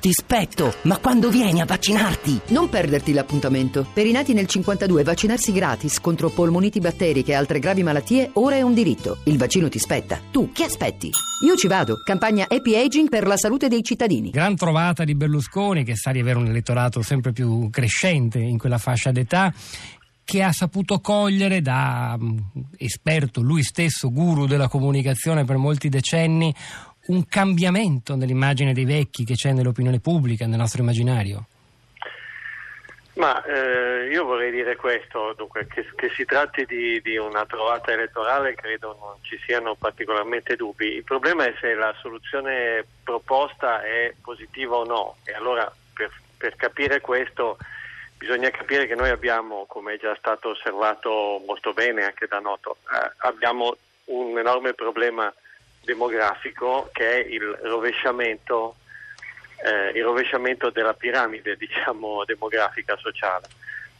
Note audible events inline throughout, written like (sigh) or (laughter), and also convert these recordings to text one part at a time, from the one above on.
ti spetto, ma quando vieni a vaccinarti? Non perderti l'appuntamento. Per i nati nel 52 vaccinarsi gratis contro polmoniti batteriche e altre gravi malattie ora è un diritto. Il vaccino ti spetta. Tu che aspetti? Io ci vado. Campagna Happy Aging per la salute dei cittadini. Gran trovata di Berlusconi che sa di avere un elettorato sempre più crescente in quella fascia d'età che ha saputo cogliere da mm, esperto, lui stesso, guru della comunicazione per molti decenni, un cambiamento nell'immagine dei vecchi che c'è nell'opinione pubblica, nel nostro immaginario? Ma eh, io vorrei dire questo, dunque, che, che si tratti di, di, una trovata elettorale credo non ci siano particolarmente dubbi. Il problema è se la soluzione proposta è positiva o no e allora per, per capire questo bisogna capire che noi abbiamo, come è già stato osservato molto bene anche da Noto, eh, abbiamo un enorme problema demografico che è il rovesciamento, eh, il rovesciamento della piramide diciamo, demografica sociale.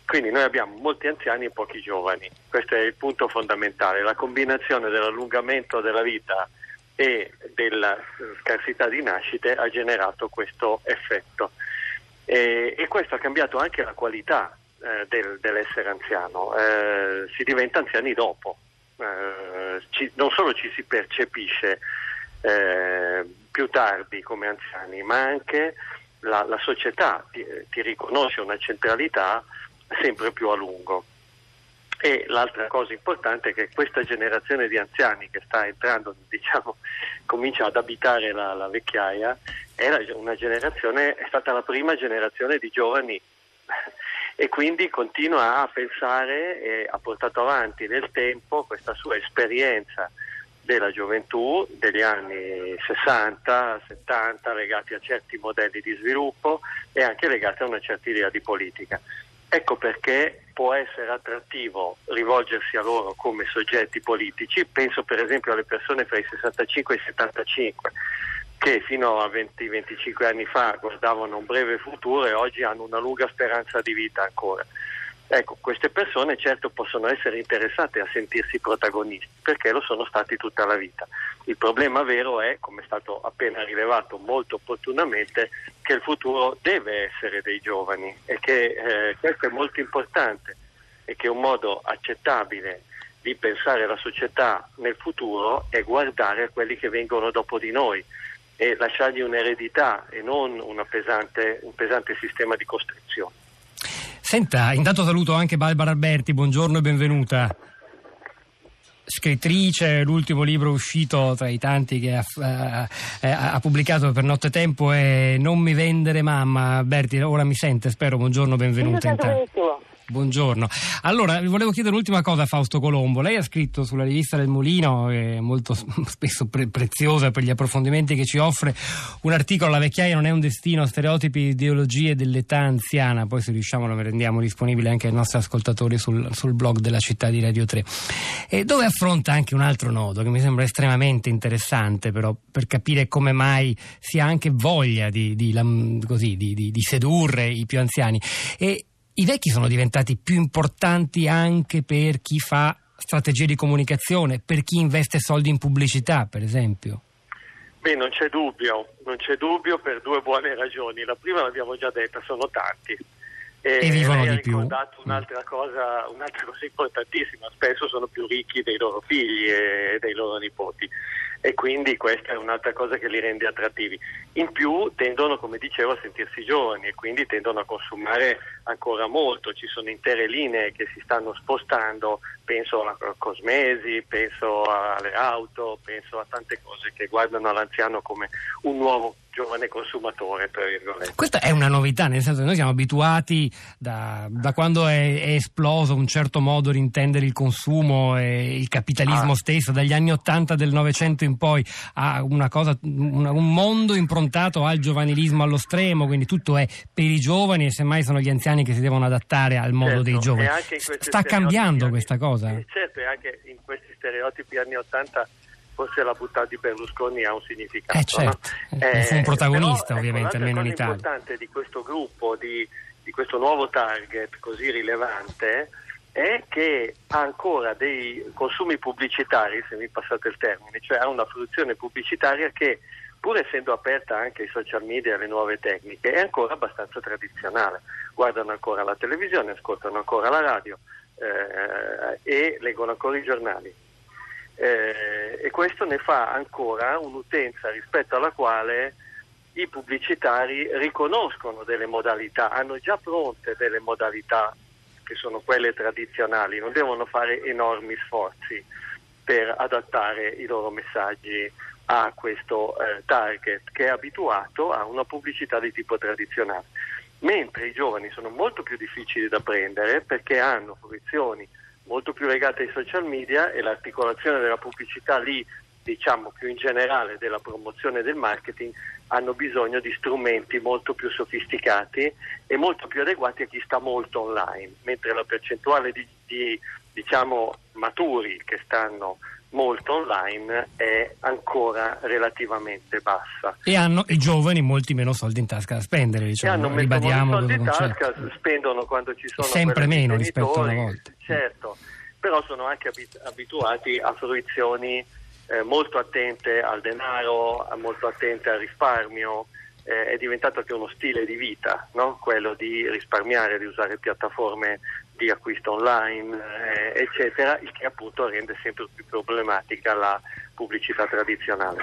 Quindi noi abbiamo molti anziani e pochi giovani, questo è il punto fondamentale, la combinazione dell'allungamento della vita e della scarsità di nascite ha generato questo effetto. E, e questo ha cambiato anche la qualità eh, del, dell'essere anziano, eh, si diventa anziani dopo, eh, ci, non solo ci si percepisce eh, più tardi come anziani, ma anche la, la società ti, ti, riconosce una centralità sempre più a lungo. E l'altra cosa importante è che questa generazione di anziani che sta entrando, diciamo, (laughs) comincia ad abitare la, la vecchiaia, è generazione, è stata la prima generazione di giovani e quindi continua a pensare e ha portato avanti nel tempo questa sua esperienza della gioventù degli anni 60, 70 legati a certi modelli di sviluppo e anche legati a una certa idea di politica. Ecco perché può essere attrattivo rivolgersi a loro come soggetti politici, penso per esempio alle persone fra i 65 e i 75 che fino a 20-25 anni fa guardavano un breve futuro e oggi hanno una lunga speranza di vita ancora. Ecco, queste persone certo possono essere interessate a sentirsi protagonisti perché lo sono stati tutta la vita. Il problema vero è, come è stato appena rilevato molto opportunamente, che il futuro deve essere dei giovani e che eh, questo è molto importante e che un modo accettabile di pensare la società nel futuro è guardare a quelli che vengono dopo di noi e lasciargli un'eredità e non pesante, un pesante sistema di costrizione. Senta, intanto saluto anche Barbara Alberti, buongiorno e benvenuta. Scrittrice, l'ultimo libro uscito tra i tanti che ha, eh, ha pubblicato per Nottetempo è Non mi vendere mamma. Alberti, ora mi sente, spero, buongiorno, benvenuta. Intanto. Buongiorno. Allora, vi volevo chiedere un'ultima cosa a Fausto Colombo. Lei ha scritto sulla rivista del Mulino, è molto (laughs) spesso pre- preziosa per gli approfondimenti che ci offre, un articolo La vecchiaia non è un destino, stereotipi ideologie dell'età anziana. Poi se riusciamo lo rendiamo disponibile anche ai nostri ascoltatori sul, sul blog della città di Radio 3. E dove affronta anche un altro nodo che mi sembra estremamente interessante però per capire come mai si ha anche voglia di, di, così, di, di sedurre i più anziani. E i vecchi sono diventati più importanti anche per chi fa strategie di comunicazione, per chi investe soldi in pubblicità, per esempio. Beh, non c'è dubbio, non c'è dubbio per due buone ragioni. La prima l'abbiamo già detta, sono tanti. E, e vivono di più. ricordato un'altra cosa, un'altra cosa importantissima, spesso sono più ricchi dei loro figli e dei loro nipoti e quindi questa è un'altra cosa che li rende attrattivi. In più tendono, come dicevo, a sentirsi giovani e quindi tendono a consumare ancora molto, ci sono intere linee che si stanno spostando, penso alla cosmesi, penso alle auto, penso a tante cose che guardano all'anziano come un nuovo giovane consumatore, virgolette. Questa è una novità, nel senso che noi siamo abituati da, da quando è, è, esploso un certo modo di intendere il consumo e il capitalismo ah. stesso, dagli anni Ottanta del Novecento in poi, a una cosa, una, un mondo improntato al giovanilismo allo stremo, quindi tutto è per i giovani e semmai sono gli anziani che si devono adattare al modo certo, dei giovani. Sta cambiando questa cosa? Eh, certo, e anche in questi stereotipi anni Ottanta forse la bontà di Berlusconi ha un significato. Eh certo, no? eh, fu un protagonista però, ecco, ovviamente, ecco, almeno in Italia. L'importante di questo gruppo, di, di questo nuovo target così rilevante, è che ha ancora dei consumi pubblicitari, se mi passate il termine, cioè ha una fruizione pubblicitaria che pur essendo aperta anche ai social media e alle nuove tecniche, è ancora abbastanza tradizionale. Guardano ancora la televisione, ascoltano ancora la radio eh, e leggono ancora i giornali. Eh, e questo ne fa ancora un'utenza rispetto alla quale i pubblicitari riconoscono delle modalità, hanno già pronte delle modalità che sono quelle tradizionali, non devono fare enormi sforzi per adattare i loro messaggi a questo eh, target che è abituato a una pubblicità di tipo tradizionale. Mentre i giovani sono molto più difficili da prendere perché hanno fruizioni molto più legate ai social media e l'articolazione della pubblicità lì, diciamo più in generale della promozione del marketing, hanno bisogno di strumenti molto più sofisticati e molto più adeguati a chi sta molto online, mentre la percentuale di, di diciamo, maturi che stanno molto online è ancora relativamente bassa. E hanno i giovani molti meno soldi in tasca da spendere, diciamo. E hanno ribadiamo soldi in tasca, spendono quando ci sono sempre meno rispetto a una volta. Certo, però sono anche abituati a fruizioni eh, molto attente al denaro, molto attente al risparmio, eh, è diventato anche uno stile di vita, no? quello di risparmiare, di usare piattaforme di acquisto online, eh, eccetera, il che appunto rende sempre più problematica la pubblicità tradizionale.